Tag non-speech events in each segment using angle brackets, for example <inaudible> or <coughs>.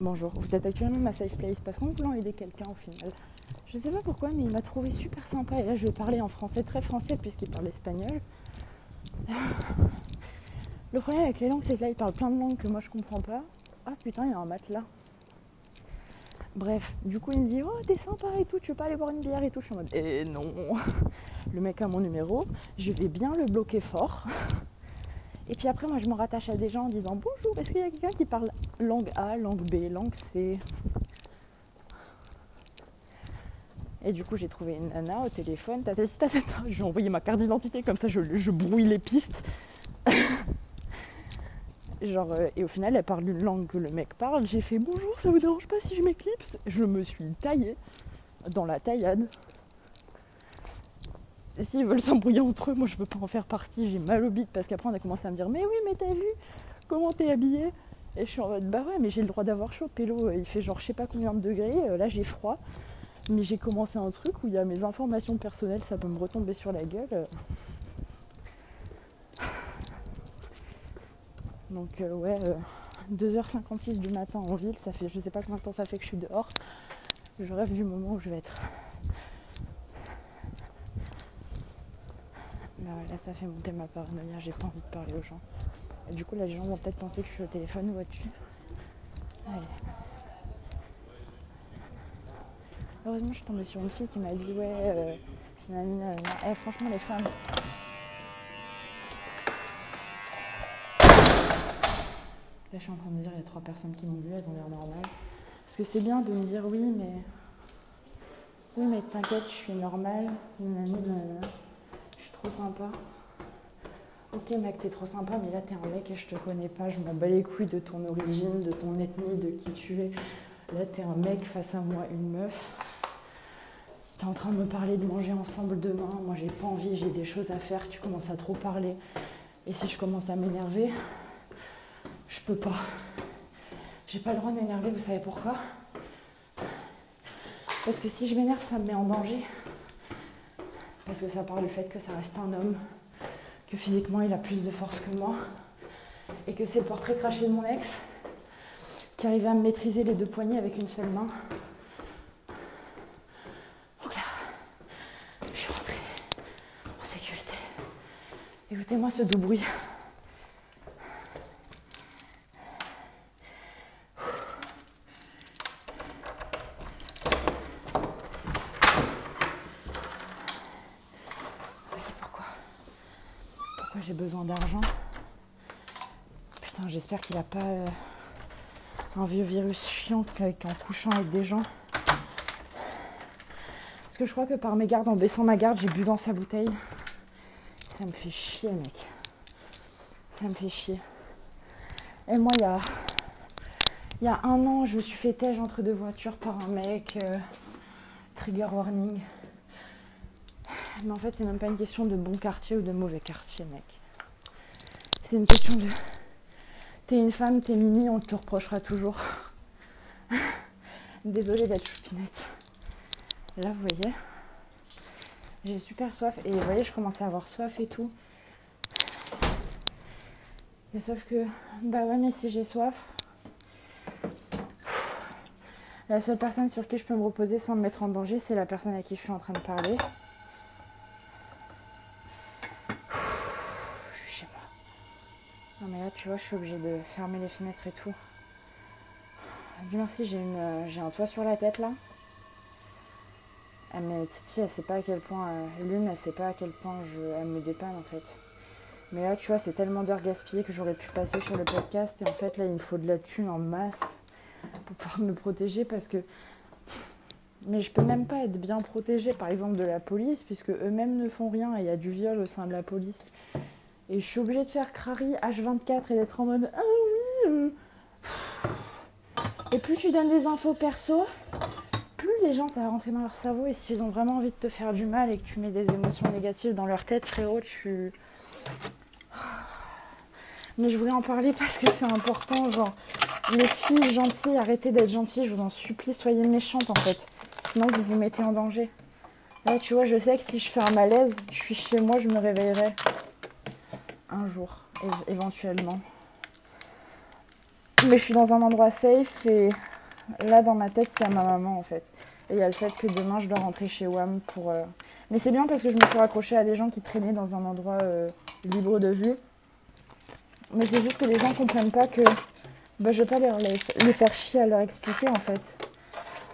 Bonjour, vous êtes actuellement ma safe place parce qu'en voulant aider quelqu'un au final, je sais pas pourquoi, mais il m'a trouvé super sympa et là je vais parler en français très français puisqu'il parle espagnol. <laughs> Le problème avec les langues, c'est que là il parle plein de langues que moi je comprends pas. Ah putain, il y a un matelas. Bref, du coup il me dit Oh, t'es sympa et tout, tu veux pas aller boire une bière et tout. Je suis en mode Eh non <laughs> Le mec a mon numéro, je vais bien le bloquer fort. <laughs> Et puis après, moi, je me rattache à des gens en disant bonjour, est-ce qu'il y a quelqu'un qui parle langue A, langue B, langue C Et du coup, j'ai trouvé une nana au téléphone. Tata, tata, Je lui ai envoyé ma carte d'identité, comme ça, je, je brouille les pistes. <laughs> Genre, euh, et au final, elle parle une langue que le mec parle. J'ai fait bonjour, ça vous dérange pas si je m'éclipse? Je me suis taillée dans la taillade. S'ils veulent s'embrouiller entre eux, moi je veux pas en faire partie, j'ai mal au bide parce qu'après on a commencé à me dire Mais oui, mais t'as vu comment t'es habillée Et je suis en mode Bah ouais, mais j'ai le droit d'avoir chaud. Pélo, il fait genre je sais pas combien de degrés, euh, là j'ai froid. Mais j'ai commencé un truc où il y a mes informations personnelles, ça peut me retomber sur la gueule. <sighs> Donc euh, ouais, 2h56 euh, du matin en ville, ça fait je sais pas combien de temps ça fait que je suis dehors. Je rêve du moment où je vais être Bah là, ça fait monter ma paranoïa, j'ai pas envie de parler aux gens. Du coup, là, les gens vont peut-être penser que je suis au téléphone, vois-tu Allez. Heureusement, je suis tombée sur une fille qui m'a dit Ouais, euh, eh, franchement, les femmes. Là, je suis en train de me dire Il y a trois personnes qui m'ont vu, elles ont l'air normales. Parce que c'est bien de me dire Oui, mais. Oui, mais t'inquiète, je suis normale trop sympa. Ok mec, t'es trop sympa, mais là t'es un mec et je te connais pas, je m'en bats les couilles de ton origine, de ton ethnie, de qui tu es. Là t'es un mec face à moi, une meuf. T'es en train de me parler de manger ensemble demain, moi j'ai pas envie, j'ai des choses à faire, tu commences à trop parler. Et si je commence à m'énerver, je peux pas. J'ai pas le droit de m'énerver, vous savez pourquoi? Parce que si je m'énerve, ça me met en danger. Parce que ça part du fait que ça reste un homme, que physiquement il a plus de force que moi, et que c'est le portrait craché de mon ex, qui arrivait à me maîtriser les deux poignets avec une seule main. Donc là, je suis rentrée en sécurité. Écoutez-moi ce doux bruit. j'ai besoin d'argent. Putain, j'espère qu'il a pas euh, un vieux virus chiant en couchant avec des gens. Parce que je crois que par mes gardes, en baissant ma garde, j'ai bu dans sa bouteille. Ça me fait chier, mec. Ça me fait chier. Et moi, il y a, y a un an, je me suis fait tège entre deux voitures par un mec. Euh, trigger warning. Mais en fait, c'est même pas une question de bon quartier ou de mauvais quartier, mec. C'est une question de. T'es une femme, t'es mimi, on te reprochera toujours. <laughs> Désolée d'être choupinette. Là, vous voyez, j'ai super soif. Et vous voyez, je commence à avoir soif et tout. Et sauf que, bah ouais, mais si j'ai soif, la seule personne sur qui je peux me reposer sans me mettre en danger, c'est la personne à qui je suis en train de parler. Non mais là vois je suis obligée de fermer les fenêtres et tout. Dis merci j'ai un toit sur la tête là. Ah, mais Titi elle sait pas à quel point euh, l'une elle sait pas à quel point je, elle me dépanne en fait. Mais là tu vois c'est tellement d'heures gaspillées que j'aurais pu passer sur le podcast et en fait là il me faut de la thune en masse pour pouvoir me protéger parce que mais je peux même pas être bien protégée par exemple de la police puisque eux-mêmes ne font rien et il y a du viol au sein de la police et je suis obligée de faire crari H24 et d'être en mode Ah oui euh. Et plus tu donnes des infos perso, plus les gens ça va rentrer dans leur cerveau. Et s'ils ont vraiment envie de te faire du mal et que tu mets des émotions négatives dans leur tête, frérot, tu. Mais je voulais en parler parce que c'est important. Genre, les filles gentilles, arrêtez d'être gentilles, je vous en supplie, soyez méchantes en fait. Sinon vous vous mettez en danger. Là, tu vois, je sais que si je fais un malaise, je suis chez moi, je me réveillerai un jour, éventuellement. Mais je suis dans un endroit safe et là dans ma tête il y a ma maman en fait. Et il y a le fait que demain je dois rentrer chez WAM pour. euh, Mais c'est bien parce que je me suis raccrochée à des gens qui traînaient dans un endroit euh, libre de vue. Mais c'est juste que les gens comprennent pas que bah, je vais pas leur, les, faire chier à leur expliquer en fait.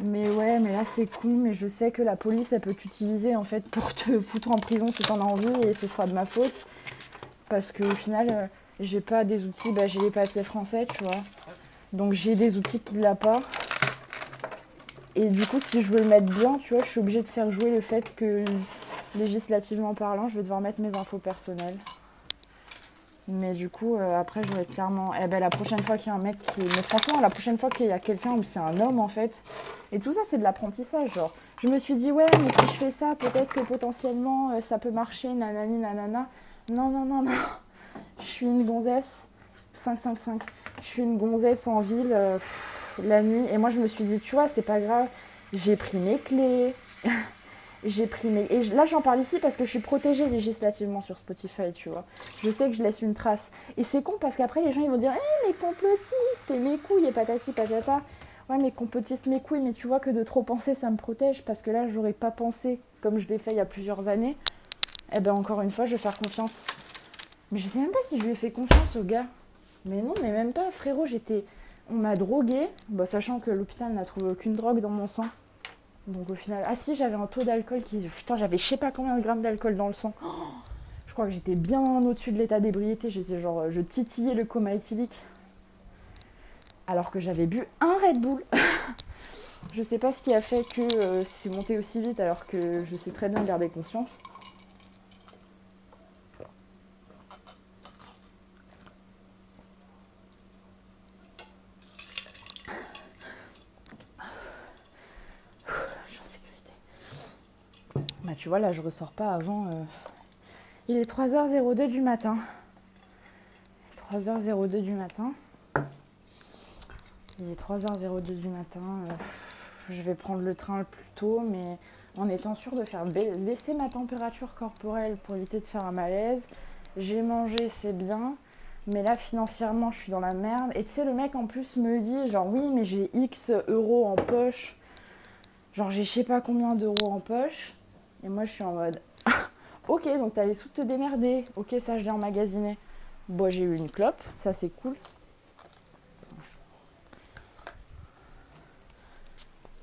Mais ouais, mais là c'est cool, mais je sais que la police elle peut t'utiliser en fait pour te foutre en prison si t'en as envie et ce sera de ma faute. Parce qu'au final, euh, j'ai pas des outils, bah, j'ai les papiers français, tu vois. Donc j'ai des outils qu'il n'a pas. Et du coup, si je veux le mettre bien, tu vois, je suis obligée de faire jouer le fait que législativement parlant, je vais devoir mettre mes infos personnelles. Mais du coup, euh, après, j'aurais clairement. Eh ben, la prochaine fois qu'il y a un mec qui. Mais franchement, la prochaine fois qu'il y a quelqu'un où c'est un homme, en fait. Et tout ça, c'est de l'apprentissage. Genre, je me suis dit, ouais, mais si je fais ça, peut-être que potentiellement, euh, ça peut marcher, nanani, nanana. Non, non, non, non. Je suis une gonzesse. 555. Je suis une gonzesse en ville euh, la nuit. Et moi, je me suis dit, tu vois, c'est pas grave. J'ai pris mes clés. <laughs> j'ai pris mes... Et là, j'en parle ici parce que je suis protégée législativement sur Spotify, tu vois. Je sais que je laisse une trace. Et c'est con parce qu'après, les gens, ils vont dire, hé, mais complotiste, et mes couilles, et patati patata. Ouais, mais complotiste, mes couilles, mais tu vois que de trop penser, ça me protège parce que là, j'aurais pas pensé comme je l'ai fait il y a plusieurs années. Eh ben, encore une fois, je vais faire confiance. Mais je sais même pas si je lui ai fait confiance au gars. Mais non, mais même pas, frérot, j'étais. On m'a drogué, bah, sachant que l'hôpital n'a trouvé aucune drogue dans mon sang. Donc au final. Ah si, j'avais un taux d'alcool qui. Putain, j'avais je sais pas combien de grammes d'alcool dans le sang. <gasps> Je crois que j'étais bien au-dessus de l'état d'ébriété. J'étais genre. Je titillais le coma éthylique. Alors que j'avais bu un Red Bull. <laughs> je sais pas ce qui a fait que euh, c'est monté aussi vite alors que je sais très bien garder conscience. Je suis en sécurité. Bah tu vois, là je ressors pas avant. euh, Il est 3h02 du matin. 3h02 du matin. Il est 3h02 du matin. euh, Je vais prendre le train le plus tôt, mais en étant sûre de faire ba- baisser ma température corporelle pour éviter de faire un malaise. J'ai mangé, c'est bien. Mais là, financièrement, je suis dans la merde. Et tu sais, le mec en plus me dit, genre, oui, mais j'ai X euros en poche. Genre, j'ai je sais pas combien d'euros en poche. Et moi, je suis en mode, <laughs> ok, donc t'as les sous te démerder. Ok, ça, je l'ai emmagasiné. Bon, j'ai eu une clope, ça, c'est cool.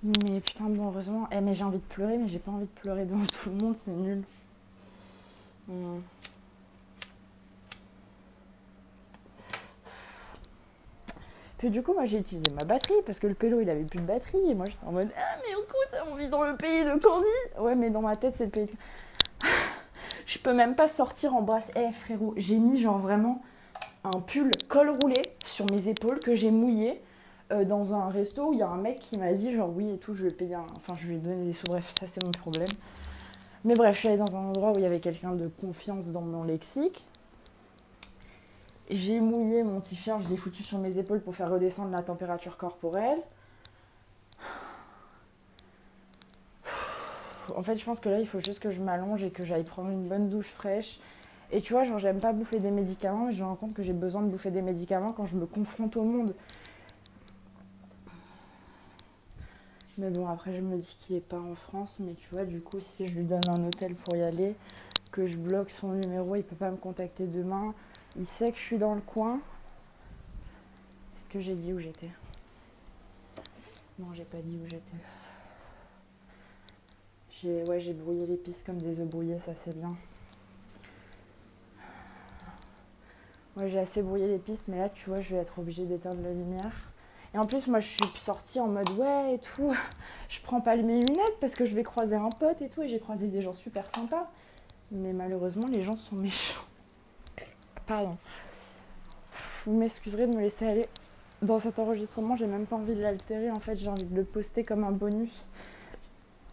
Mais putain, bon, heureusement. Eh, mais j'ai envie de pleurer, mais j'ai pas envie de pleurer devant <laughs> tout le monde, c'est nul. Hmm. Puis du coup, moi j'ai utilisé ma batterie parce que le pélo il avait plus de batterie et moi j'étais en mode Ah, mais écoute, on vit dans le pays de Candy Ouais, mais dans ma tête c'est le pays de. <laughs> Je peux même pas sortir en brasse. Eh frérot, j'ai mis genre vraiment un pull col roulé sur mes épaules que j'ai mouillé euh, dans un resto où il y a un mec qui m'a dit genre oui et tout, je vais payer un. Enfin, je lui ai donné des sous, bref, ça c'est mon problème. Mais bref, je suis allée dans un endroit où il y avait quelqu'un de confiance dans mon lexique. J'ai mouillé mon t-shirt, je l'ai foutu sur mes épaules pour faire redescendre la température corporelle. En fait, je pense que là, il faut juste que je m'allonge et que j'aille prendre une bonne douche fraîche. Et tu vois, genre, j'aime pas bouffer des médicaments, mais je me rends compte que j'ai besoin de bouffer des médicaments quand je me confronte au monde. Mais bon, après, je me dis qu'il est pas en France, mais tu vois, du coup, si je lui donne un hôtel pour y aller, que je bloque son numéro, il peut pas me contacter demain. Il sait que je suis dans le coin. Est-ce que j'ai dit où j'étais? Non, j'ai pas dit où j'étais. J'ai ouais, j'ai brouillé les pistes comme des œufs brouillés, ça c'est bien. Ouais, j'ai assez brouillé les pistes, mais là, tu vois, je vais être obligée d'éteindre la lumière. Et en plus, moi, je suis sortie en mode ouais et tout. <laughs> Je prends pas mes lunettes parce que je vais croiser un pote et tout. Et j'ai croisé des gens super sympas. Mais malheureusement, les gens sont méchants. Pardon. Vous m'excuserez de me laisser aller dans cet enregistrement. J'ai même pas envie de l'altérer. En fait, j'ai envie de le poster comme un bonus.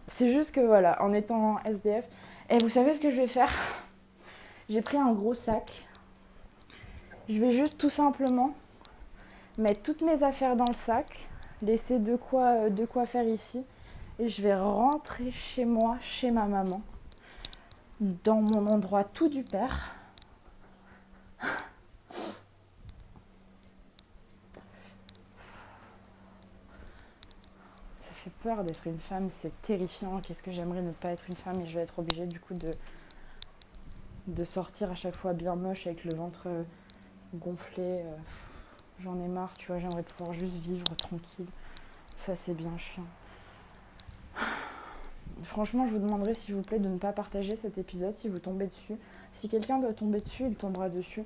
C'est juste que voilà, en étant SDF. Et vous savez ce que je vais faire? <laughs> J'ai pris un gros sac. Je vais juste tout simplement mettre toutes mes affaires dans le sac, laisser de quoi, de quoi faire ici. Et je vais rentrer chez moi, chez ma maman, dans mon endroit tout du père. Fait peur d'être une femme, c'est terrifiant. Qu'est-ce que j'aimerais ne pas être une femme et je vais être obligée du coup de, de sortir à chaque fois bien moche avec le ventre euh, gonflé. Euh, j'en ai marre, tu vois, j'aimerais pouvoir juste vivre tranquille. Ça, c'est bien chiant. Franchement, je vous demanderai s'il vous plaît de ne pas partager cet épisode si vous tombez dessus. Si quelqu'un doit tomber dessus, il tombera dessus.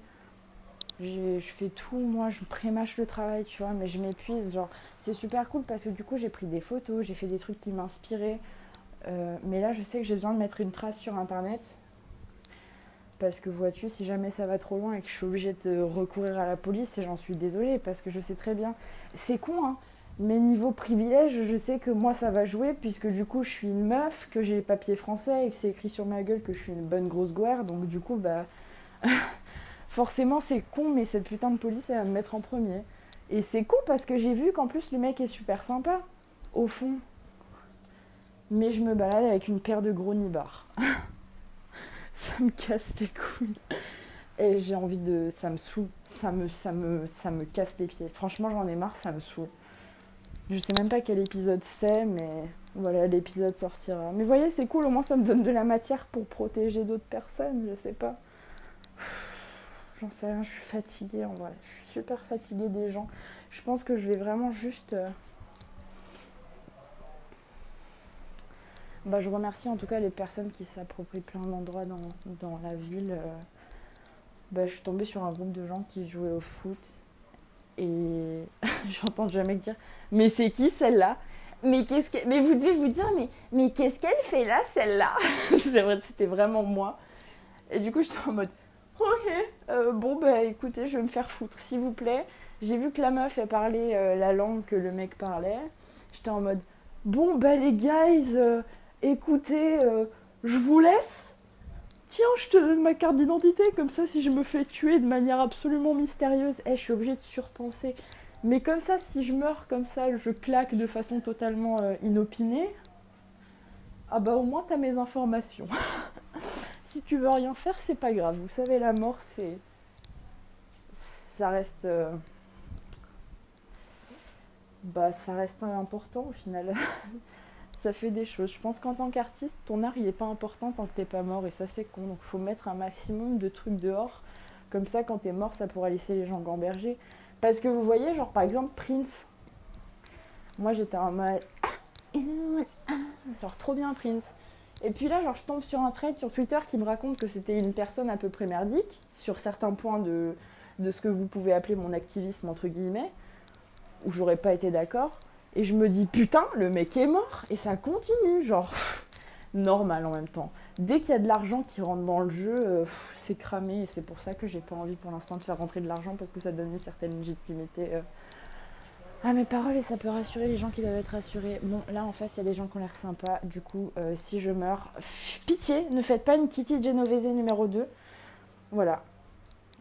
Je fais tout, moi je prémâche le travail, tu vois, mais je m'épuise. Genre, c'est super cool parce que du coup j'ai pris des photos, j'ai fait des trucs qui m'inspiraient. Euh, mais là, je sais que j'ai besoin de mettre une trace sur internet. Parce que vois-tu, si jamais ça va trop loin et que je suis obligée de recourir à la police, j'en suis désolée, parce que je sais très bien. C'est con, hein, mais niveau privilège, je sais que moi ça va jouer, puisque du coup je suis une meuf, que j'ai les papiers français et que c'est écrit sur ma gueule que je suis une bonne grosse guerre, donc du coup, bah. <laughs> forcément c'est con, mais cette putain de police, elle va me mettre en premier. Et c'est con parce que j'ai vu qu'en plus le mec est super sympa, au fond. Mais je me balade avec une paire de gros nibards. <laughs> ça me casse les couilles. Et j'ai envie de. Ça me saoule. Ça me, ça, me, ça me casse les pieds. Franchement, j'en ai marre, ça me saoule. Je sais même pas quel épisode c'est, mais voilà, l'épisode sortira. Mais voyez, c'est cool, au moins ça me donne de la matière pour protéger d'autres personnes, je sais pas. J'en sais rien, je suis fatiguée en vrai. Je suis super fatiguée des gens. Je pense que je vais vraiment juste. Euh, bah, je remercie en tout cas les personnes qui s'approprient plein d'endroits dans, dans, la ville. Euh. Bah, je suis tombée sur un groupe de gens qui jouaient au foot. Et <laughs> j'entends jamais dire Mais c'est qui celle-là? Mais qu'est-ce que... mais vous devez vous dire mais mais qu'est-ce qu'elle fait là celle-là? <laughs> C'est vrai c'était vraiment moi et du coup j'étais en mode Ok, euh, bon bah écoutez, je vais me faire foutre, s'il vous plaît. J'ai vu que la meuf, elle parlait euh, la langue que le mec parlait. J'étais en mode, bon bah les guys, euh, écoutez, je vous laisse. Tiens, je te donne ma carte d'identité, comme ça si je me fais tuer de manière absolument mystérieuse, eh, je suis obligée de surpenser. Mais comme ça, si je meurs comme ça, je claque de façon totalement inopinée. Ah bah au moins t'as mes informations. <laughs> si tu veux rien faire, c'est pas grave. Vous savez, la mort, c'est. Ça reste. Euh, bah, ça reste important au final. <laughs> ça fait des choses. Je pense qu'en tant qu'artiste, ton art, il est pas important tant que t'es pas mort. Et ça, c'est con. Donc, faut mettre un maximum de trucs dehors. Comme ça, quand t'es mort, ça pourra laisser les gens gamberger. Parce que vous voyez, genre, par exemple, Prince. Moi, j'étais en mode. <coughs> Genre, trop bien, Prince. Et puis là, genre, je tombe sur un thread sur Twitter qui me raconte que c'était une personne à peu près merdique sur certains points de, ce que vous pouvez appeler mon activisme, entre guillemets, où j'aurais pas été d'accord. Et je me dis, putain, le mec est mort. Et ça continue, genre, <laughs> normal en même temps. Dès qu'il y a de l'argent qui rentre dans le jeu, euh, c'est cramé. Et c'est pour ça que j'ai pas envie pour l'instant de faire rentrer de l'argent parce que ça donne une certaine légitimité. Euh, ah, mes paroles, et ça peut rassurer les gens qui doivent être rassurés. Bon, là en face, il y a des gens qui ont l'air sympas. Du coup, euh, si je meurs, pitié, ne faites pas une Kitty Genovese numéro 2. Voilà.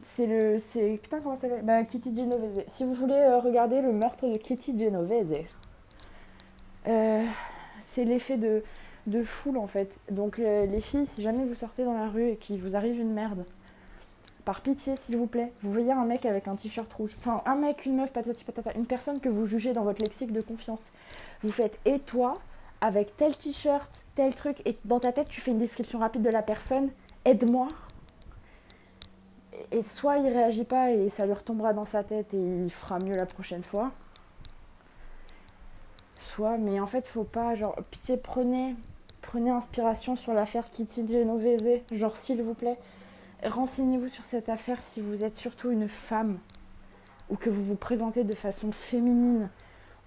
C'est le. C'est. Putain, comment ça s'appelle? Bah, Kitty Genovese. Si vous voulez euh, regarder le meurtre de Kitty Genovese, euh, c'est l'effet de, de foule en fait. Donc, les filles, si jamais vous sortez dans la rue et qu'il vous arrive une merde, par pitié, s'il vous plaît, vous voyez un mec avec un t-shirt rouge, enfin un mec, une meuf, patati patata, une personne que vous jugez dans votre lexique de confiance. Vous faites et toi, avec tel t-shirt, tel truc, et dans ta tête, tu fais une description rapide de la personne, aide-moi. Et soit il réagit pas et ça lui retombera dans sa tête et il fera mieux la prochaine fois. Soit, mais en fait, faut pas, genre, pitié, prenez, prenez inspiration sur l'affaire Kitty Genovese, genre, s'il vous plaît Renseignez-vous sur cette affaire si vous êtes surtout une femme ou que vous vous présentez de façon féminine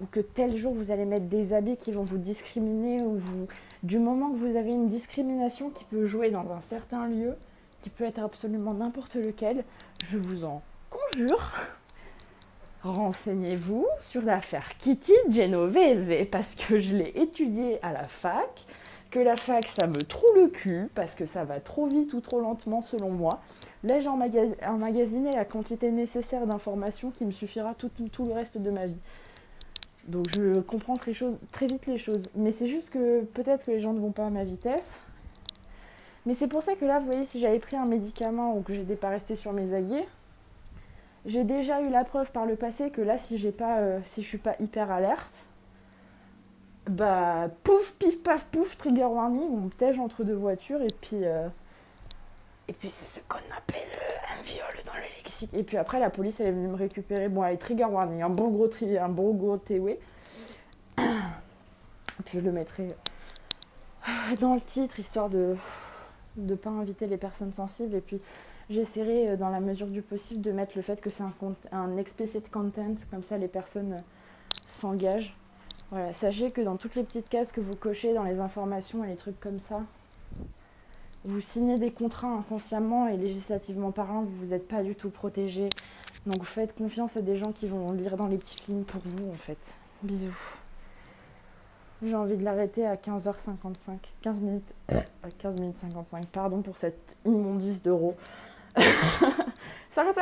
ou que tel jour vous allez mettre des habits qui vont vous discriminer ou vous du moment que vous avez une discrimination qui peut jouer dans un certain lieu, qui peut être absolument n'importe lequel, je vous en conjure, renseignez-vous sur l'affaire Kitty Genovese parce que je l'ai étudiée à la fac que la fac, ça me trouve le cul parce que ça va trop vite ou trop lentement selon moi. Là, j'ai emmagasiné la quantité nécessaire d'informations qui me suffira tout, le reste de ma vie? Donc je comprends très, vite les choses. Mais c'est juste que peut-être que les gens ne vont pas à ma vitesse. Mais c'est pour ça que là, vous voyez, si j'avais pris un médicament ou que j'étais pas resté sur mes aguets, j'ai déjà eu la preuve par le passé que là, si j'ai pas, euh, si je suis pas hyper alerte, bah pouf, pif, paf, pouf, trigger warning, on me tège entre deux voitures et puis. euh, et puis c'est ce qu'on appelle euh, un viol dans le lexique. Et puis après la police elle est venue me récupérer. Bon allez, trigger warning, un bon gros tri, un bon gros TW. Puis je le mettrai euh, dans le titre histoire de ne pas inviter les personnes sensibles. Et puis j'essaierai euh, dans la mesure du possible de mettre le fait que c'est un, un explicit content, comme ça les personnes s'engagent. Voilà, sachez que dans toutes les petites cases que vous cochez dans les informations et les trucs comme ça, vous signez des contrats inconsciemment et législativement parlant, vous n'êtes pas du tout protégé. Donc faites confiance à des gens qui vont lire dans les petites lignes pour vous en fait. Bisous. J'ai envie de l'arrêter à 15h55. 15 minutes. À 15 minutes 55. Pardon pour cette immondice d'euros. <laughs> 55